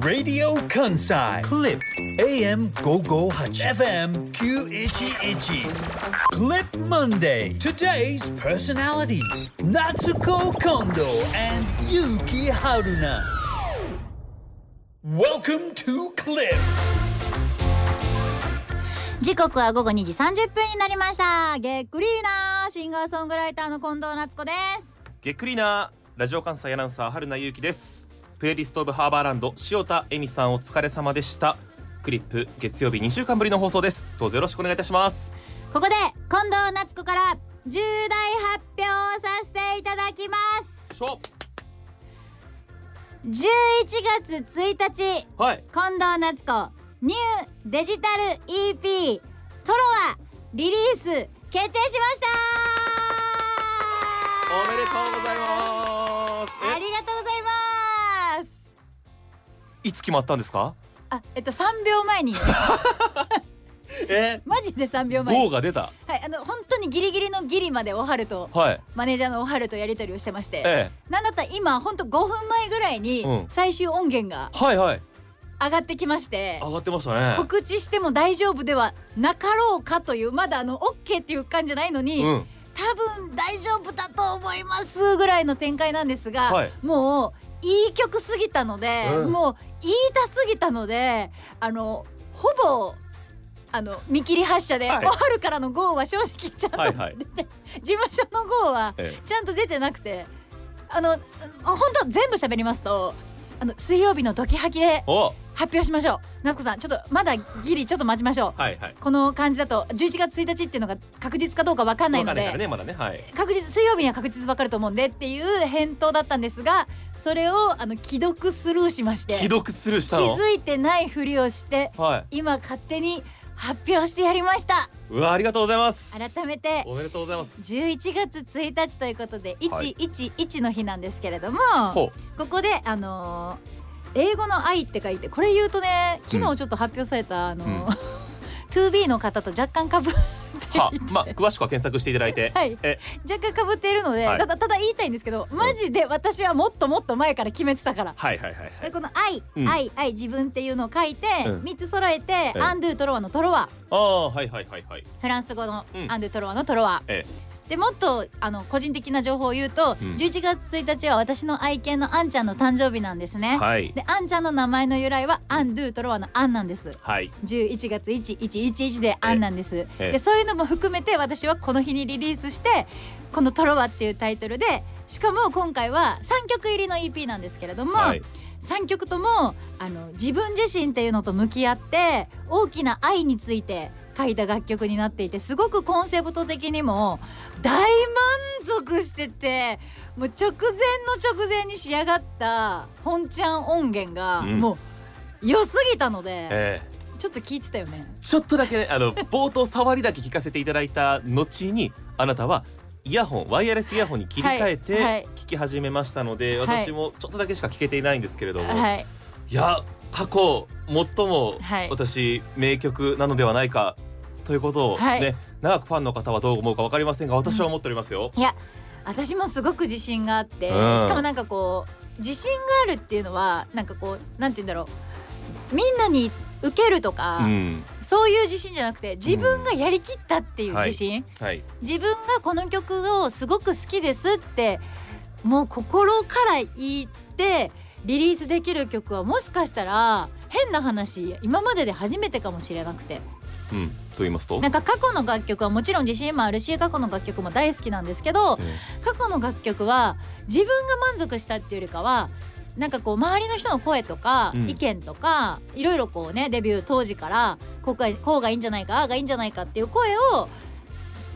Radio Kansai Clip AM 558 FM 911 Clip Monday Today's personality Natsuko Kondo and Yuki Haruna Welcome to Clip 時刻は午後2時30分になりましたげっくりーなーシンガーソングライターの近藤夏子ですげっくりなラジオ関西アナウンサー春名優希ですプレイリストオブハーバーランド塩田恵美さんお疲れ様でした。クリップ月曜日2週間ぶりの放送です。どうぞよろしくお願いいたします。ここで近藤夏子から重大発表をさせていただきます。しょ11月1日。はい。近藤夏子ニューデジタル EP トロワリリース決定しました。おめでとうございます。ありがとうございます。えいつ決まったんですか？あえっと3秒前に。え？マジで3秒前。にゴーが出た。はいあの本当にギリギリのギリまでおはるとはい。マネージャーのおはるとやり取りをしてまして、えなんだったら今本当5分前ぐらいにうん。最終音源がえはいはい。上がってきまして、上がってましたね。告知しても大丈夫ではなかろうかというまだあの OK っていう感じじゃないのに、うん。多分大丈夫だと思いますぐらいの展開なんですが、はい。もういい曲すぎたので、うん。もう言いたすぎたのであのほぼあの見切り発車で、はい。おはるからの GO は正直ちゃんと、はいはい。事務所の GO はえちゃんと出てなくてあの本当全部喋りますとあの水曜日のドキハキでお。発表しましょう。夏子さんちょっとまだギリちょっと待ちましょう。はいはい。この感じだと11月1日っていうのが確実かどうか分かんないのでわかんないからねまだね。はい。確実水曜日には確実分かると思うんでっていう返答だったんですがそれをあの既読スルーしまして。既読スルーし気たの？づいてないふりをしては今勝手に発表してやりました。いうわありがとうございます。改めておめでとうございます。11月1日ということではい。111の日なんですけれども、ほここであのー英語の愛って書いてこれ言うとね昨日ちょっと発表された、あのーうん。2B の方と若干かぶ はまあ詳しくは検索していただいて。はい。え。若干かぶっているので、はい。ただただ言いたいんですけどマジで私はもっともっと前から決めてたから。はいはいはいはい。でこの愛、うん。愛愛自分っていうのを書いて、うん。3つ揃えて、うん。アンドゥトロワのトロワああはいはいはいはい。フランス語のうん。アンドゥトロワのトロワ、えでもっとあの個人的な情報を言うと、うん。11月1日は私の愛犬のアンちゃんの誕生日なんですね、はい。でアンちゃんの名前の由来はアンドゥトロワのアンなんです。はい。11月1111でアンなんです、ええ。でそういうのも含めて私はこの日にリリースしてこの「トロワ」っていうタイトルでしかも今回は3曲入りの EP なんですけれども、はい。3曲ともあの自分自身っていうのと向き合って大きな愛について書いた楽曲になっていてすごくコンセプト的にも大満足しててもう直前の直前に仕上がった本ちゃん音源がうん。もう良すぎたので、ええ。ちょっと聞いてたよね。ちょっとだけねあの 冒頭触りだけ聞かせていただいた後にあなたはイヤホンワイヤレスイヤホンに切り替えはいはい。て聞き始めましたので、はい。私もちょっとだけしか聞けていないんですけれども、はい、いや過去最もはい。私、名曲なのではないかということをね、はい。長くファンの方はどう思うかわかりませんが私は思っておりますよ。いや私もすごく自信があって、うん。しかもなんかこう自信があるっていうのはなんかこうなんて言うんだろう。みんなに受けるとか、うん。そういう自信じゃなくて自分がやりきったっていう自信、はい。自分がこの曲をすごく好きですってもう心から言ってリリースできる曲はもしかしたら変な話今までで初めてかもしれなくてうん、と言いますと、なんか過去の楽曲はもちろん自信もあるし過去の楽曲も大好きなんですけどうん。過去の楽曲は自分が満足したっていうよりかはなんかこう周りの人の声とかうん。意見とか、いろいろこうねデビュー当時からこうがこうがいいんじゃないかああがいいんじゃないかっていう声を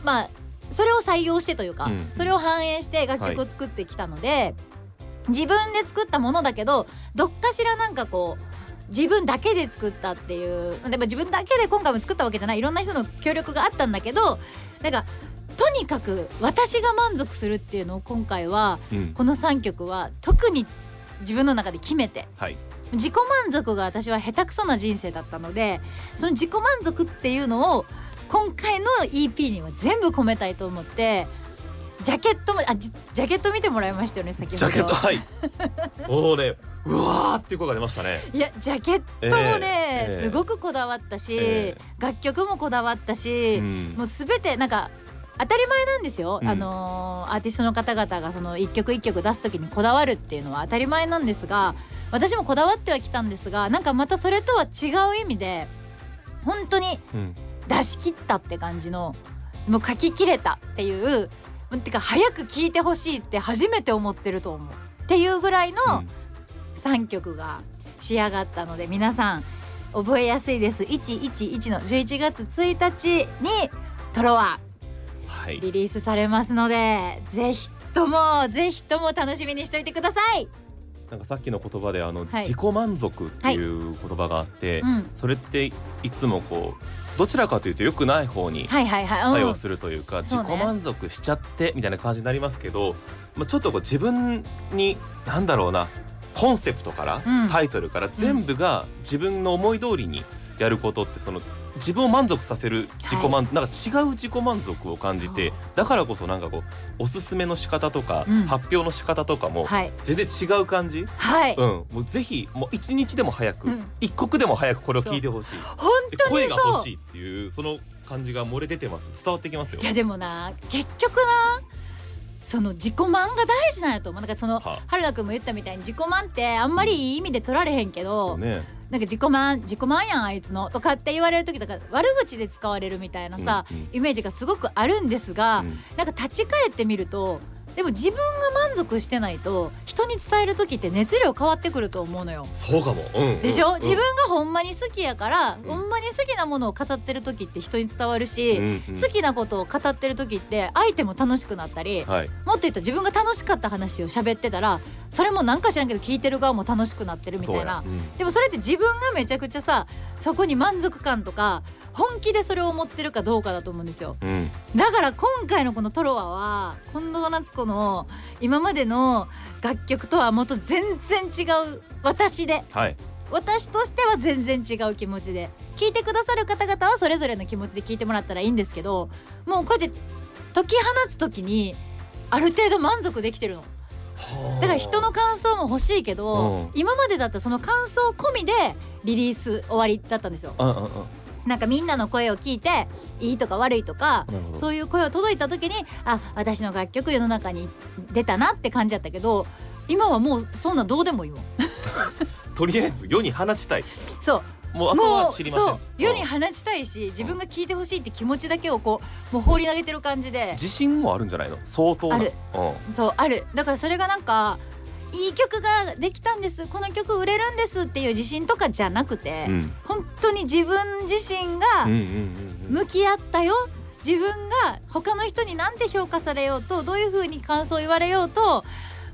まあそれを採用してというか、うん。それを反映して楽曲を作ってきたので、自分で作ったものだけどどっかしらなんかこう自分だけで作ったっていうでも自分だけで今回も作ったわけじゃないいろんな人の協力があったんだけどなんかとにかく私が満足するっていうのを今回はうん。この3曲は特に自分の中で決めてはい。自己満足が私は下手くそな人生だったのでその自己満足っていうのを今回の EP には全部込めたいと思ってジャケットもあジジャケット見てもらいましたよね先ほど。ジャケットはい。おおねうわーっていう声が出ましたね。いやジャケットもね、えーえーすごくこだわったし、え楽曲もこだわったし、うん。もうすべてなんか当たり前なんですよ、うん。あのーアーティストの方々がその一曲一曲出す時にこだわるっていうのは当たり前なんですが私もこだわってはきたんですがなんかまたそれとは違う意味で本当にうん。出し切ったって感じのもう書ききれたっていうてか早く聴いてほしいって初めて思ってると思うっていうぐらいのうん。3曲が仕上がったので皆さん覚えやすいです。111の11月1日にトロワはい。リリースされますのでぜひともぜひとも楽しみにしておいてください、なんかさっきの言葉であの、はい。自己満足っていう言葉があって、うん、それっていつもこうどちらかというと良くない方に作用するというか、自己満足しちゃってみたいな感じになりますけど、まあ、ちょっとこう自分に何だろうなコンセプトから、うん。タイトルから全部が自分の思い通りにやることってその自分を満足させる自己満、なんか違う自己満足を感じてだからこそなんかこうおすすめの仕方とか、うん。発表の仕方とかもはい。全然違う感じ、はい、うん、もうぜひもう一日でも早く、うん。一刻でも早くこれを聞いてほしい。本で当に声が欲しいっていうその感じが漏れ出てます。伝わってきますよ。いやでもな結局なその自己満が大事なんやと思う。なんかそのは春菜くんも言ったみたいに自己満ってあんまりいい意味で取られへんけど、ねなんか自己満自己満やんあいつのとかって言われる時だから悪口で使われるみたいなさ、イメージがすごくあるんですが、うん。なんか立ち返ってみるとでも自分が満足してないと人に伝える時って熱量変わってくると思うのよ。そうかも、うんでしょ、うん。自分がほんまに好きやから、ん。ほんまに好きなものを語ってる時って人に伝わるし、うんうん。好きなことを語ってる時って相手も楽しくなったり、はい。もっと言ったら自分が楽しかった話を喋ってたらそれもなんか知らんけど聞いてる側も楽しくなってるみたいな。でもそれって自分がめちゃくちゃさそこに満足感とか本気でそれを思ってるかどうかだと思うんですよ。うん。だから今回のこの「トロワ」は近藤夏子の今までの楽曲とはもっと全然違う私で。はい。私としては全然違う気持ちで。聞いてくださる方々はそれぞれの気持ちで聞いてもらったらいいんですけどもうこうやって解き放つ時にある程度満足できてるの。だから人の感想も欲しいけど、うん。今までだったらその感想込みでリリース終わりだったんですよ。うんうんうんなんかみんなの声を聞いていいとか悪いとかそういう声を届いた時にあ私の楽曲世の中に出たなって感じだったけど今はもうそんなどうでもいいもん。とりあえず世に放ちたい。そう。もうあとは知りません。世にう。ん放ちたいし自分が聞いてほしいって気持ちだけをこうもう放り投げてる感じで。自信もあるんじゃないの？相当な。ある。うん。そうある。だからそれがなんかいい曲ができたんです。この曲売れるんですっていう自信とかじゃなくて、うん。本当に自分自身が向き合ったよ。自分が他の人に何て評価されようとどういう風に感想を言われようと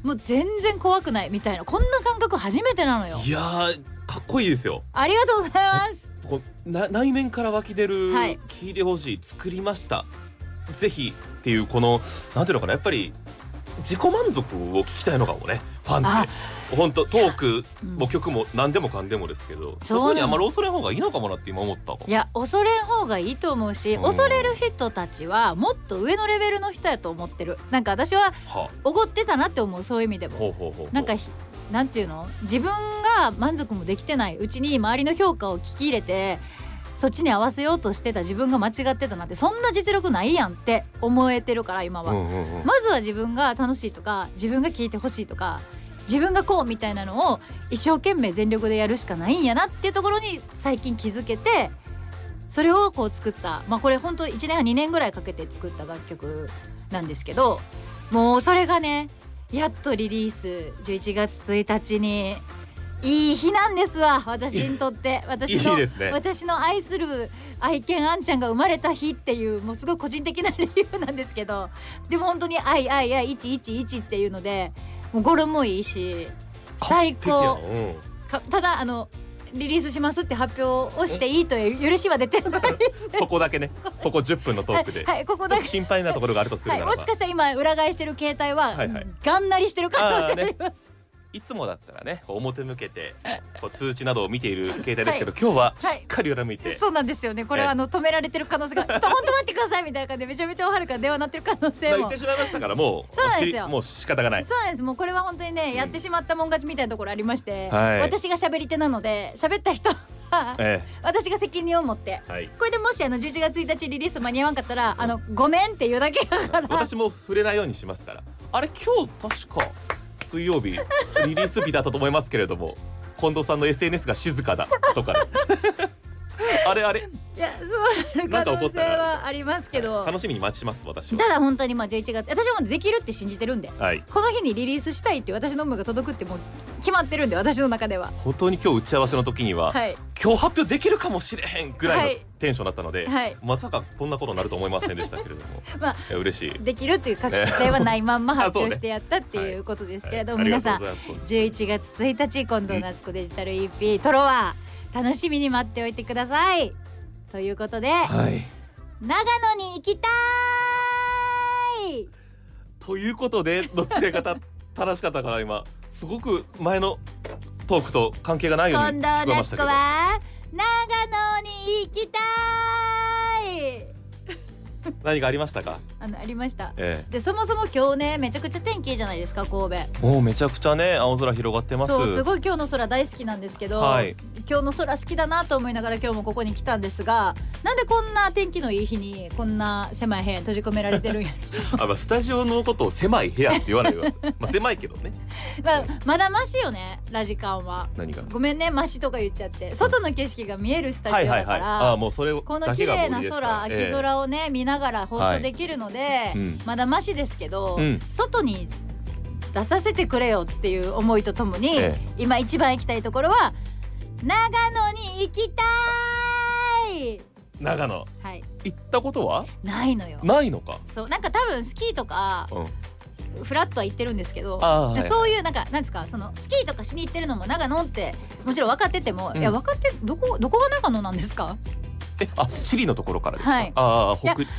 もう全然怖くないみたいなこんな感覚初めてなのよ。いやーかっこいいですよ。ありがとうございます。こうな内面から湧き出る、はい。聞いてほしい作りました。ぜひっていうこのなんていうのかなやっぱり自己満足を聞きたいのかもねファンあって本当トークうん。も曲も何でもかんでもですけど、そこにあんまり恐れん方がいいのかもなって今思った。いや恐れん方がいいと思うしうん。恐れる人たちはもっと上のレベルの人やと思ってる。なんか私ははおごってたなって思うそういう意味でも。なんかひなんていうの？自分が満足もできてない。うちに周りの評価を聞き入れてそっちに合わせようとしてた自分が間違ってたなってそんな実力ないやんって思えてるから今は、うんうんうん。まずは自分が楽しいとか自分が聞いてほしいとか自分がこうみたいなのを一生懸命全力でやるしかないんやなっていうところに最近気づけてそれをこう作った。まあこれ本当1年半2年ぐらいかけて作った楽曲なんですけどもうそれがねやっとリリース。11月1日にいい日なんですわ私にとって。私のね。私の愛する愛犬あんちゃんが生まれた日っていうもうすごい個人的な理由なんですけどでも本当に愛愛愛111っていうのでもう語呂もいいし最高。ただあのリリースしますって発表をしていいという許しは出てない そこだけね。ここ10分のトークで、はい、はい、ここだけ。心配なところがあるとするは、ないらば、もしかしたら今裏返してる携帯は、はいはい。がんなりしてる可能性ありますいつもだったらね表向けてこう通知などを見ている携帯ですけど、今日はしっかり裏向いて、そうなんですよね。これはあの止められてる可能性がちょっと本当待ってくださいみたいな感じでめちゃめちゃおはるから電話鳴ってる可能性も。まあ言ってしまいましたからもうそうなんですよ。しもう仕方がない。そうなんです。もうこれは本当にねやってしまったもん勝ちみたいなところありまして、はい。私が喋り手なので喋った人はえ私が責任を持ってえはい。これでもしあの11月1日リリース間に合わんかったらあのごめんっていうだけだから。私も触れないようにしますから。あれ今日確か水曜日 リリース日だったと思いますけれども近藤さんの SNS が静かだとか、あれあれ。いやそうなる可能性はありますけど。楽しみに待ちます私は。ただ本当にまあ11月私はもうできるって信じてるんで。はい。この日にリリースしたいって私の思いが届くってもう決まってるんで私の中では。本当に今日打ち合わせの時には、はい。今日発表できるかもしれへんぐらはいいのテンションだったので、はい。まさかこんなことになると思いませんでしたけれども。まあ嬉しい。できるという確定はないまんま ね。発表してやったっていうことですけれども、はい。皆さんありがとうございます。11月1日近藤夏子デジタル EP トロワ楽しみに待っておいてくださいということで、はい。長野に行きたい！ということでの付け方正しかったかな今。すごく前のトークと関係がないように聞こえまし夏子たけど。は長野に行きたい 何かありましたか？あのありました。えでそもそも今日ねめちゃくちゃ天気いいじゃないですか神戸。えもうめちゃくちゃね青空広がってます。そうすごい今日の空大好きなんですけど、はい。今日の空好きだなと思いながら今日もここに来たんですがなんでこんな天気のいい日にこんな狭い部屋に閉じ込められてるんや あ、まあ、スタジオのことを狭い部屋って言わないでくださいまあ狭いけどね。まあ、まだマシよねラジカンは。何が？ごめんねマシとか言っちゃって。外の景色が見えるスタジオだから、あもうそれこのだけが綺麗な無理ですか？ら空秋空をね、見ながら放送できるので、うん。まだマシですけど、うん。外に出させてくれよっていう思いとともに、ええ。今一番行きたいところは長野に行きたい。長野。はい。行ったことは？ないのよ。ないのか。そうなんか多分スキーとかうん。フラットは行ってるんですけどはいそういうなんかなんですかそのスキーとかしに行ってるのも長野ってもちろん分かってても、うん。いや分かってどこどこが長野なんですか？えあチリのところからですか、はい。ああ北行って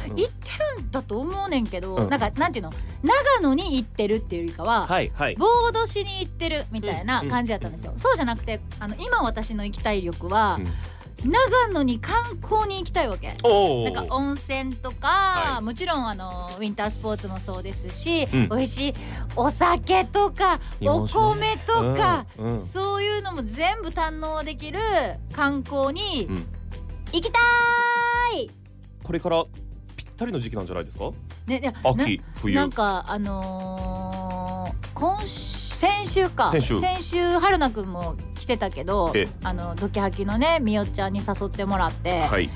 るんだと思うねんけど、うん。なんかなんていうの？長野に行ってるっていうよりかは、はいはい。ボードしに行ってるみたいな感じだったんですよ、そうじゃなくてあの今私の行きたい力は、うん。長野に観光に行きたいわけ。なんか温泉とか、はい。もちろんあのウィンタースポーツもそうですし、うん。美味しいお酒とかお米とか、うんうん。そういうのも全部堪能できる観光にうん行きたい、これからぴったりの時期なんじゃないですか？ね、いやな秋冬。なんかあのー今週先週か。先週。春菜くんも来てたけどええ。あのドキハキのねみよちゃんに誘ってもらって、はい、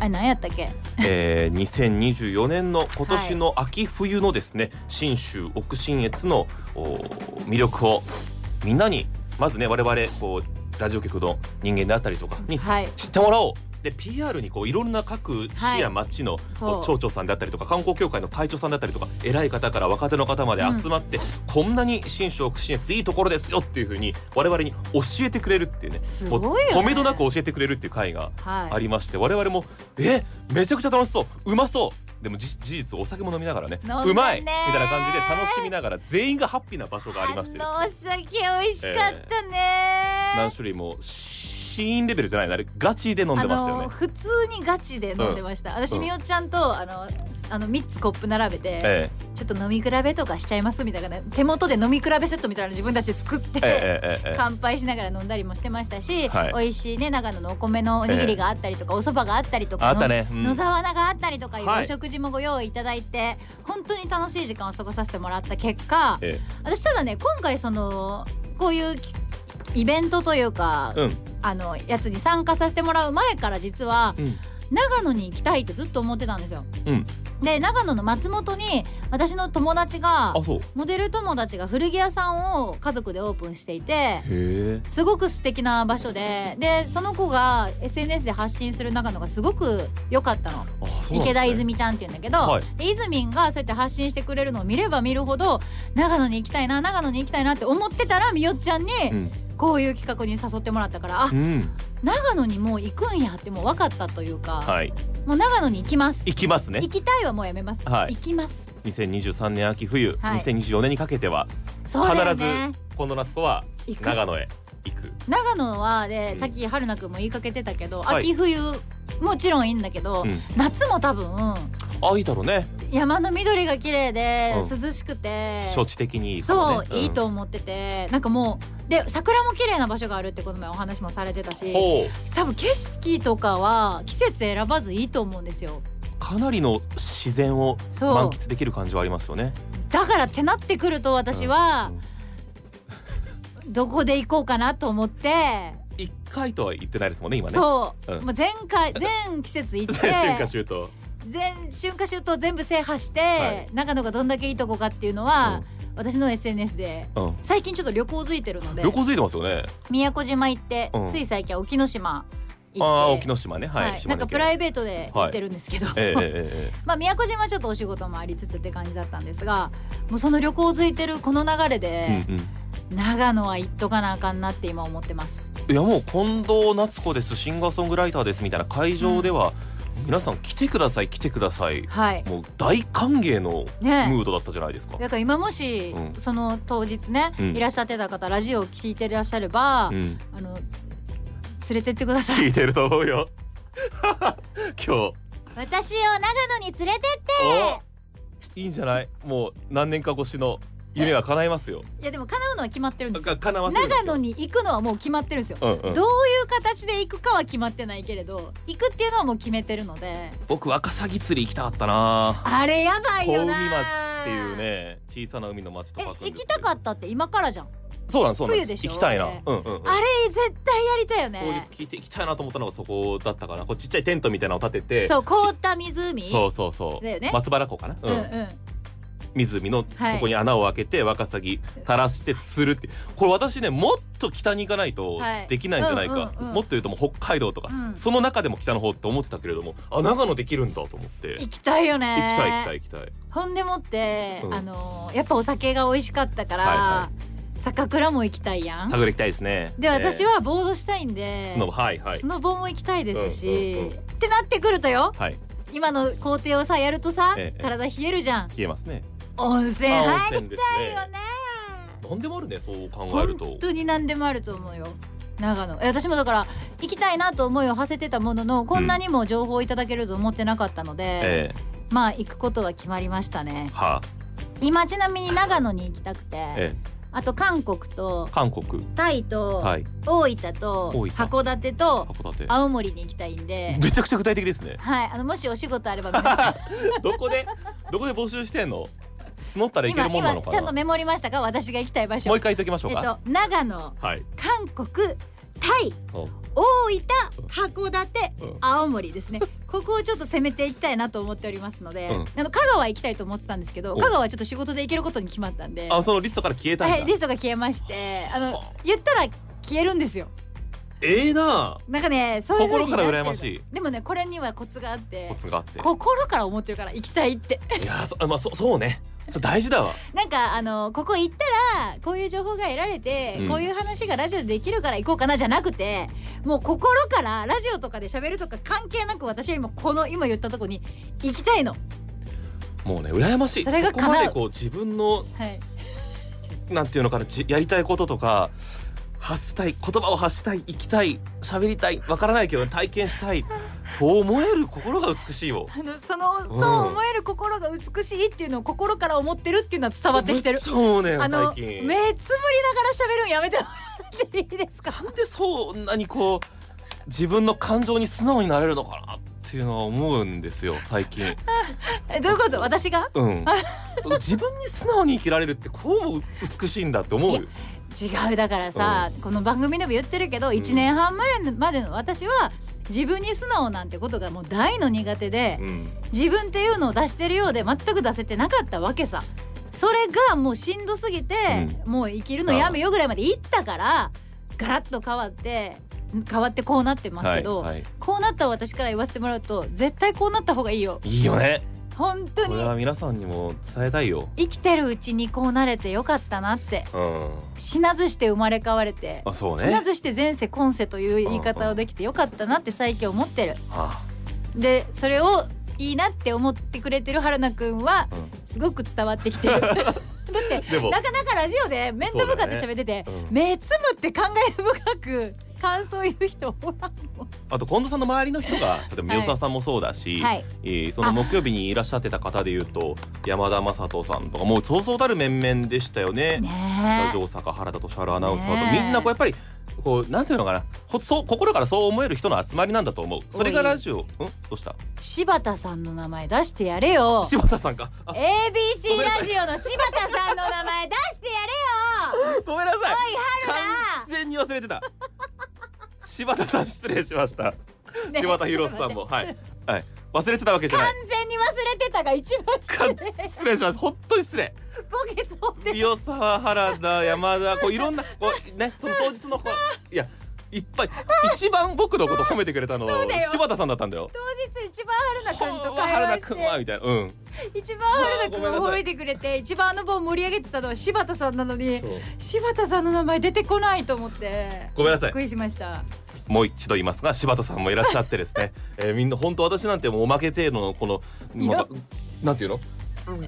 あれ何やったっけ？えー、2024年の今年の秋冬のですね、信州奥信越のお魅力をみんなにまずね我々こうラジオ局の人間であったりとかにはい。知ってもらおうで PR にこういろんな各市や町の町長さんであったりとか観光協会の会長さんだったりとか偉い。方から若手の方まで集まって、こんなに信州奥信越いいところですよっていうふうに我々に教えてくれるっていうねすごいよね。もう止めどなく教えてくれるっていう会がはい。ありまして我々もえめちゃくちゃ楽しそううまそう。でもじ事実お酒も飲みながらねうまい！みたいな感じで楽しみながら全員がハッピーな場所がありましてお酒美味しかったね、何種類もシーンレベルじゃないなあれガチで飲んでましたよね。普通にガチで飲んでました、私うん。みよちゃんとあのあの3つコップ並べて、えちょっと飲み比べとかしちゃいます？みたいな。手元で飲み比べセットみたいなの自分たちで作って、ええええええ乾杯しながら飲んだりもしてましたし、はい。美味しいね長野のお米のおにぎりがあったりとか、お蕎麦があったりとかあったねうん。野沢菜があったりとかいうはい。お食事もご用意いただいて、本当に楽しい時間を過ごさせてもらった結果え。私ただね今回そのこういうイベントというか、えうん。あのやつに参加させてもらう前から実はうん。長野に行きたいってずっと思ってたんですよ。うんで長野の松本に私の友達があそう。モデル友達が古着屋さんを家族でオープンしていてへえ。すごく素敵な場所ででその子が SNS で発信する長野がすごく良かったの。あそうなんですね。池田泉ちゃんって言うんだけど、はい。で泉がそうやって発信してくれるのを見れば見るほど長野に行きたいな長野に行きたいなって思ってたらみよっちゃんに、うん。こういう企画に誘ってもらったからあうん。長野にもう行くんやってもう分かったというか、はい。もう長野に行きます。行きますね。行きたいはもうやめます、はい。行きます。2023年秋冬、はい。2024年にかけてはそうだよ必ずね近藤夏子は長野へ行く。長野はで、うん。さっき春菜くんも言いかけてたけど、はい。秋冬もちろんいいんだけど、うん。夏も多分あいいだろうね。山の緑が綺麗でう涼しくて、処置的にいいかもそう、ねいいと思っててなんかもうで桜も綺麗な場所があるってこともお話もされてたしほ多分景色とかは季節選ばずいいと思うんですよ。うかなりの自然を満喫できる感じはありますよね。だからってなってくると私はうん。どこで行こうかなと思って、一回とは言ってないですもんね今ね。そう、うん。もう前回 全季節行って春夏秋冬全春夏秋冬全部制覇して、はい。長野がどんだけいいとこかっていうのは、私の SNS でうん、うん、最近ちょっと旅行づいてるので。旅行づいてますよね。宮古島行って、うん。つい最近は沖ノ島ああ沖ノ島ね。はい、はい、なんかプライベートで行ってるんですけど、えええええ まあ宮古島ちょっとお仕事もありつつって感じだったんですがもうその旅行づいてるこの流れえで、うんうん。長野は行っとかなあかんなって今思ってます。いやもう近藤夏子です。シンガーソングライターですみたいな会場では、皆さん来てください来てください。はい。もう大歓迎のねムードだったじゃないですか、だから今もし、うん。その当日ね、うん。いらっしゃってた方ラジオを聞いてらっしゃれば、うん、あの連れてってください。聞いてると思うよ。今日。私を長野に連れてって。いいんじゃない？もう何年か越しの夢は叶いますよ。いやでも叶うのは決まってるんですよ。長野に行くのはもう決まってるんですよ、うんうん。どういう形で行くかは決まってないけれど行くっていうのはもう決めてるので。僕ワカサギ釣り行きたかったな。あれやばい小海よな。町っていうね小さな海の町とえ書くんです行きたかったって今からじゃんそうなんそうなん冬でしょ？行きたいな。あれうんうんうん。あれ絶対やりたいよね。当日聞いて行きたいなと思ったのがそこだったかなこうちっちゃいテントみたいなのを立ててそう凍った湖？そうそうそう。だよね。松原湖かな、うん。うん湖のはい。そこに穴を開けてワカサギ垂らして釣るってこれ私ねもっと北に行かないとはい。できないんじゃないか、うんうんうん。もっと言うともう北海道とか、うん。その中でも北の方って思ってたけれどもあ長野できるんだと思って。行きたいよね。行きたい行きたい行きたい。ほんでもって、うん。あのーやっぱお酒が美味しかったから、はいは酒蔵も行きたいやん。探り行きたいですね。で私はボードしたいんで、スノボ。はいはい。スノボも行きたいですし、うんうんうん。ってなってくるとよはい。今の工程をさやるとさ、ええ体冷えるじゃん。消えますね。温泉入り泉ですね。たいよね。何でもあるねそう考えると。本当に何でもあると思うよ。長野。え私もだから行きたいなと思いを馳せてたもののこんなにも情報をいただけると思ってなかったので、えまあ行くことは決まりましたね。えはあ。今ちなみに長野に行きたくて、ええあと韓国と韓国。タイと、はい。大分と大分。函館と函館。青森に行きたいんで。めちゃくちゃ具体的ですね。はい。あのもしお仕事あれば皆さん。どこでどこで募集してんの？募ったらいけ今るもんなのかな？今ちゃんとメモりましたか？私が行きたい場所。もう一回言っときましょうか、えっと長野はい。韓国タイ。お大分函館うん。青森ですね。ここをちょっと攻めていきたいなと思っておりますので、うん。あの香川行きたいと思ってたんですけどお香川はちょっと仕事で行けることに決まったんで。あそのリストから消えたんだ、はい、リストが消えましてあのはあ。言ったら消えるんですよ。ええななんかねそういう心から羨ましい。でもねこれにはコツがあってコツがあって。心から思ってるから行きたいって。いやそまあそそうね それ大事だわ。なんかあのここ行ったらこういう情報が得られて、うん。こういう話がラジオでできるから行こうかなじゃなくてもう心からラジオとかで喋るとか関係なく私は今この今言ったとこに行きたいの。もうね羨ましい。それがこま叶うでこう自分のはい、なんていうのかなじやりたいこととか発したい言葉を発したい生きたい喋りたいわからないけど体験したい。そう思える心が美しいよ。あのその、うんそう思える心が美しいっていうのを心から思ってるっていうのは伝わってきてる。めっ。ちゃ思うねんあの最目つぶり近ながら喋るんやめてもらっていいですか？なんでそんなにこう自分の感情に素直になれるのかなっていうのは思うんですよ最近。えどういうこと？私が？うん。自分に素直に生きられるってこうも美しいんだって思う。よ違うだからさ、この番組でも言ってるけど、1年半前までの私は自分に素直なんてことがもう大の苦手で、うん。自分っていうのを出してるようで全く出せてなかったわけさ。それがもうしんどすぎて、もう生きるのやめよぐらいまでいったからガラッと変わって変わってこうなってますけど、はいはい。こうなった私から言わせてもらうと絶対こうなった方がいいよ。いいよね本当にこれは皆さんにも伝えたいよ。生きてるうちにこうなれてよかったなって。うん。死なずして生まれ変われてあそうね。死なずして前世今世という言い方をできてよかったなって最近思ってる。はでそれをいいなって思ってくれてる春菜くんはあうん。すごく伝わってきてる。だってでも。なかなかラジオで面と向かって喋ってて、そうん。目つむって感慨深く感想言う人おらんもん。あと近藤さんの周りの人が例えば宮沢さんもそうだし、はい。えーその木曜日にいらっしゃってた方でいうと山田雅人さんとかもうそうそうたる面々でしたよね。ラねジオ大阪原田敏治アナウンサーと。ねえ。みんなこうやっぱりこうなんていうのかなほそう心からそう思える人の集まりなんだと思う。それがラジオうん？どうした？え柴田さんの名前出してやれよ。柴田さんか？あ。ABC ラジオの柴田さんの名前出してやれよ。ごめんなさい。おい春完全に忘れてた柴田さん失礼しました。菜、ね柴田博さんも。はい。はい。忘れてたわけじゃない。完全に忘れてたが一番か失礼しました本当に失礼。ボケそうで三沢原田山田こういろんなこうねその当日のこういやいっぱい。一番僕のこと褒めてくれたのそうだよ。柴田さんだったんだよ。当日一番春菜くんと会話して。君はみたいな。うん一番春菜くんごめんなさいを褒めてくれて一番あの場を盛り上げてたのは柴田さんなのに柴田さんの名前出てこないと思ってごめんなさい。びっくりしました。もう一度言いますが柴田さんもいらっしゃってですね、えー、みんな本当私なんてもうおまけ程度のこのまなんていうの？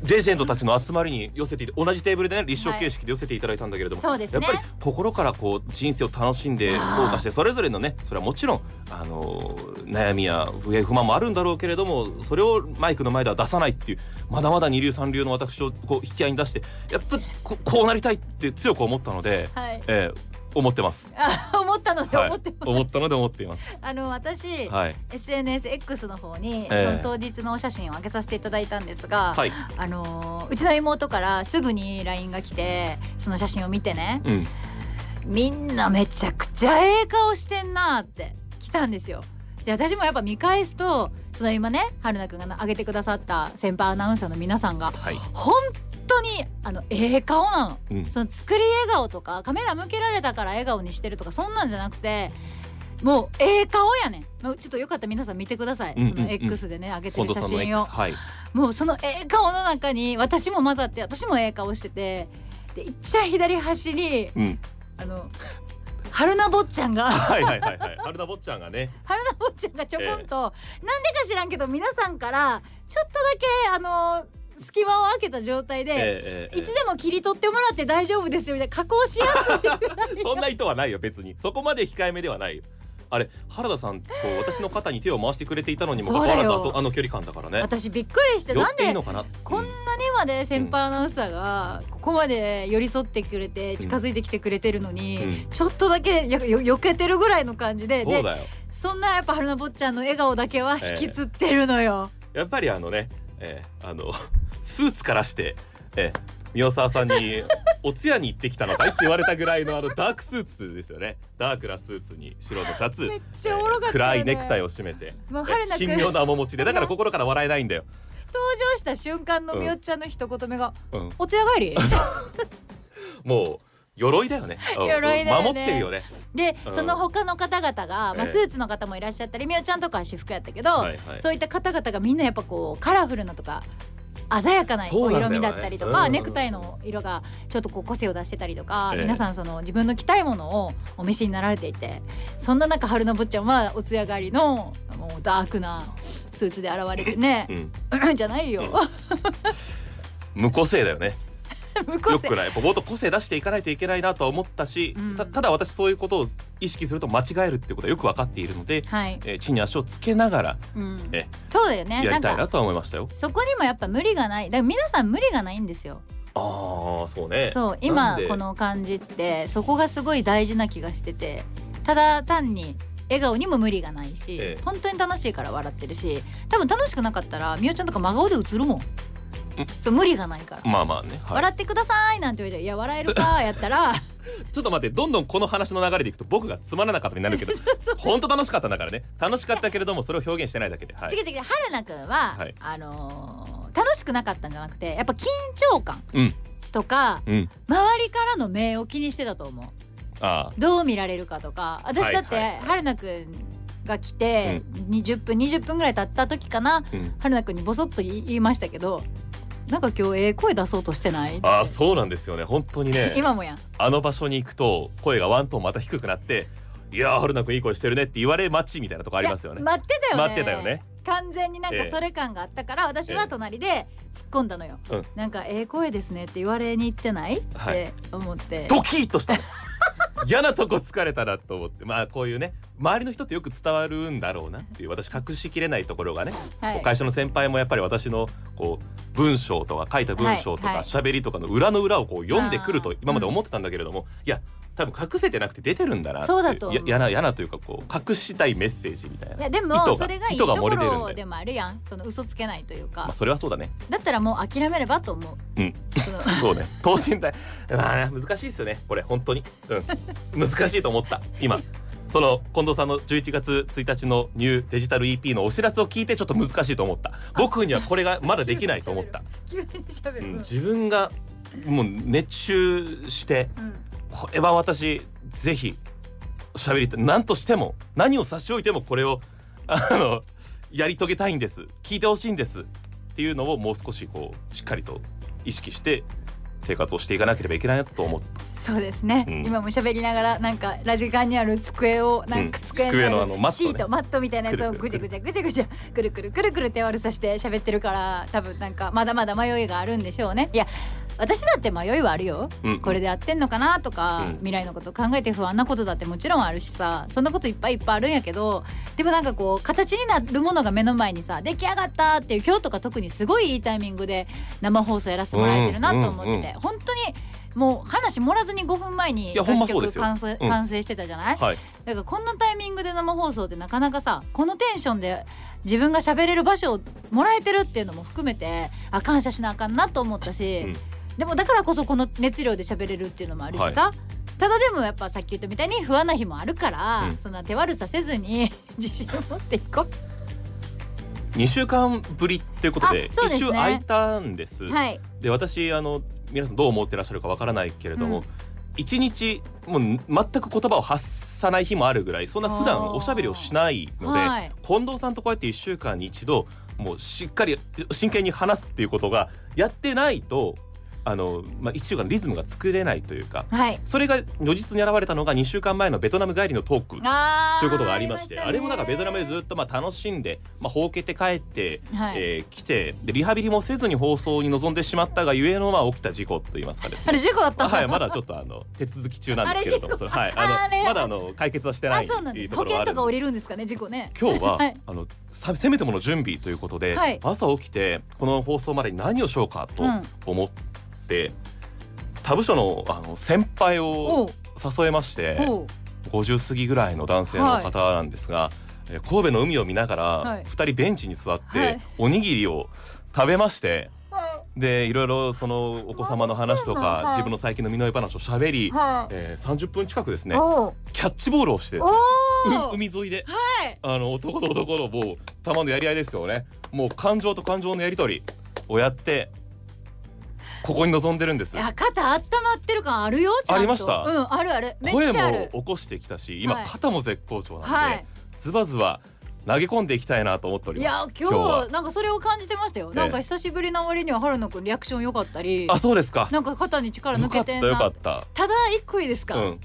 レジェンドたちの集まりに寄せていて同じテーブルでね立証形式で寄せていただいたんだけれども、そうですね。やっぱり心からこう人生を楽しんで評価してそれぞれのねそれはもちろん、あのー悩みや不平不満もあるんだろうけれどもそれをマイクの前では出さないっていうまだまだ二流三流の私をこう引き合いに出してやっぱここうなりたいって強く思ったので、はい。えー思ってます。あ 思ったのではい思ってます、思ったので思っています。あの私、はい SNSX の方に、ええその当日のお写真を上げさせていただいたんですが、はい。あのーうちの妹からすぐに LINE が来てその写真を見てねうん。みんなめちゃくちゃええ顔してんなって来たんですよ。で私もやっぱ見返すとその今ね春菜くんが上げてくださった先輩アナウンサーの皆さんがはい。本当にあのええ顔なの。うん。その作り笑顔とかカメラ向けられたから笑顔にしてるとかそんなんじゃなくてもうええ顔やねんまあちょっとよかったら皆さん見てください、うんうんうんその X でね上げてる写真をはい。もうそのええ顔の中に私も混ざって私もええ顔しててで一番左端にうん。あの春菜坊ちゃんがはいはいはいはい。春田坊ちゃんがね。春菜坊ちゃんがちょこんと、なんでか知らんけど皆さんからちょっとだけあの 隙間を空けた状態で、ええええいつでも切り取ってもらって大丈夫ですよみたいな加工しやすい そんな意図はないよ別に。そこまで控えめではないよ。あれ原田さんこう私の肩に手を回してくれていたのにもかかわらずあそあの距離感だからね。私びっくりして寄なんで。こんなにまで先輩アナウンサーがここまで寄り添ってくれて近づいてきてくれてるのに、うんちょっとだけよよ避けてるぐらいの感じででそうだよ。そんなやっぱ春菜坊ちゃんの笑顔だけは引きつってるのよ。やっぱりあのね、えーあのスーツからして、えー、宮沢さんにお通夜に行ってきたのかいって言われたぐらいのあのダークスーツですよね。ダークなスーツに白のシャツ、めっちゃおもろかったよね。暗いネクタイを締めて、神妙な面持ちで。だから心から笑えないんだよ。登場した瞬間のみおちゃんの一言目がうん「お通夜帰り? もう鎧だよね。うん。鎧だよね。守ってるよね。」でうん。その他の方々が、まあ、ええ。スーツの方もいらっしゃったりみおちゃんとかは私服やったけど、はいはい。そういった方々がみんなやっぱこうカラフルなとか鮮やかなお色味だったりとか、うん。ネクタイの色がちょっとこう個性を出してたりとか、ええ。皆さんその自分の着たいものをお召しになられていてそんな中春菜坊ちゃんはお通夜帰りのもうダークなスーツで現れてね。うん。じゃないよ、無個性だよね。よくない。やっぱもっと個性出していかないといけないなとは思ったし、うん。たただ私そういうことを意識すると間違えるっていうことはよく分かっているので、はい、えー地に足をつけながらうん。え、そうだよね。やりたいなとは思いましたよ。そこにもやっぱ無理がない。だから皆さん無理がないんですよ。ああそうね。そう今で？この感じってそこがすごい大事な気がしててただ単に笑顔にも無理がないし、ええ。本当に楽しいから笑ってるし多分楽しくなかったらみおちゃんとか真顔で映るもんそう無理がないから、まあまあね、はい。笑ってくださいなんて言われて「いや笑えるか」やったら。ちょっと待ってどんどんこの話の流れでいくと僕がつまらなかったになるけど 本当楽しかったんだからね。楽しかったけれどもそれを表現してないだけで、はい、違う違う春菜くんは、はい。あのー楽しくなかったんじゃなくてやっぱ緊張感うん。とかうん。周りからの目を気にしてたと思う。あどう見られるかとか。私だって、はいはい。はい春菜くんが来て、20分20分ぐらい経った時かな。うん。春菜くんにボソッと言いましたけどなんか今日ええ声出そうとしてない？あーそうなんですよね。本当にね。今もやん。あの場所に行くと声がワントーンまた低くなって「いやー春菜くんいい声してるね」って言われ待ちみたいなとこありますよね。待ってたよね。待ってたよね。完全になんかええ。それ感があったから、私は隣で突っ込んだのよ、うん。なんかええ声ですねって言われに行ってない？いて思って、ドキッとしたの嫌なとこ疲れたなと思って。まあこういうね周りの人ってよく伝わるんだろうなっていう私隠しきれないところがね、はい。会社の先輩もやっぱり私のこう文章とか書いた文章とか喋りとかの裏の裏をこう読んでくると今まで思ってたんだけれども、いや多分隠せてなくて出てるんだなそうだと嫌な嫌なというかこう隠したいメッセージみたいな。いやでもそれがいいとこ漏れてるんだよろでもあるやんその嘘つけないというか、まあそれはそうだね。だったらもう諦めればと思ううん。そうね。等身大。まあね難しいですよね。これ本当に。うん。難しいと思った。今。その近藤さんの11月1日のニューデジタル EP のお知らせを聞いてちょっと難しいと思った。僕にはこれがまだできないと思った。急に喋る、うん、うん自分がもう熱中してこれは私ぜひ喋りたい。何としても何を差し置いてもこれをあのやり遂げたいんです。聞いてほしいんです。っていうのをもう少しこうしっかりと意識して生活をしていかなければいけないなと思って。そうですね、うん今も喋りながらなんかラジカンにある机をなんかうん。机に机のああのマットシートマットみたいなやつをぐちゃぐちゃぐちゃぐちゃくるくるくるくる手割るさして喋ってるから多分なんかまだまだ迷いがあるんでしょうねいや私だって迷いはあるよ、うんこれで合ってんのかなとか、うん。未来のこと考えて不安なことだってもちろんあるしさそんなこといっぱいいっぱいあるんやけどでもなんかこう形になるものが目の前にさ出来上がったっていう今日とか特にすごいいいタイミングで生放送やらせてもらえてるなと思ってて、うん本当にもう話盛らずに5分前に楽曲完成,、うん。完成してたじゃない？はい。だからこんなタイミングで生放送ってなかなかさこのテンションで自分が喋れる場所をもらえてるっていうのも含めてあ感謝しなあかんなと思ったし、うんでもだからこそこの熱量で喋れるっていうのもあるしさ、ただでもやっぱさっき言ったみたいに不安な日もあるから、うん。そんな手悪させずに 自信を持っていこ2週間ぶりっていうことであそうですね。一週空いたんです。う。はい。で私あの皆さんどう思ってらっしゃるかわからないけれども、うん。一日もう全く言葉を発さない日もあるぐらいそんな普段おしゃべりをしないので、はい。近藤さんとこうやって1週間に一度もうしっかり真剣に話すっていうことがやってないとあの、まあ、1週間のリズムが作れないというかはい。それが如実に現れたのが2週間前のベトナム帰りのトークということがありましてああれもなんかベトナムでずずっとまあ楽しんで、まあ、ほうけて帰って、はい。えー来てでリハビリもせずに放送に臨んでしまったがゆえのまあ起きた事故といいますかですね。あれ事故だったの、はい、まだちょっとあの手続き中なんですけれども、あれそ れはい、あのまだあの解決はしてないあそうなんです。と保ころはあるんで。険とか降りるんですかね事故ね。今日は、はい。あのさせめてもの準備ということで、はい。朝起きてこの放送までに何をしようかとうん。思って、他部署のあの先輩おをう。誘いましておう。50過ぎぐらいの男性の方なんですが、えー神戸の海を見ながらはい。2人ベンチに座って、はい。おにぎりを食べまして。はでいろいろそのお子様の話とか自分の最近の身の上話をしゃべり、はい。えー、30分近くですねキャッチボールをしてね海沿いではい。あの男と男のもう玉のやり合いですよね。もう感情と感情のやり取りをやってここに臨んでるんです。いや肩温まってる感あるよありました？うんあるある。声も起こしてきたし今はい。肩も絶好調なんで、はい。ズバズバ投げ込んでいきたいなと思っておりいます。や今日は。なんかそれを感じてましたよ、ええ。なんか久しぶりな割には春野くんリアクション良かったり。あそうですか。なんか肩に力抜けてよかったただ一個いいですか、うん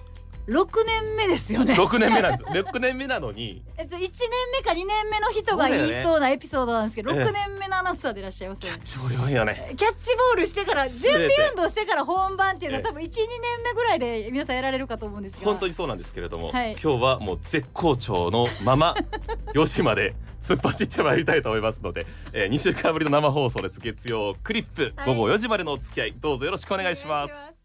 六年目ですよね。6年目なんです。6年目なのに。えっと、1年目か2年目の人が言いそうなエピソードなんですけど、ね。6年目のアナウンサーでいらっしゃいますキャッチボールよね キャッチボールしてから準備運動してから本番っていうのはええ。多分12年目ぐらいで皆さんやられるかと思うんですが本当にそうなんですけれども、はい。今日はもう絶好調のまま 4時まで突っ走ってまいりたいと思いますので、えー、2週間ぶりの生放送です。月曜クリップはい。午後4時までのお付き合いどうぞよろしくお願いします。お願いします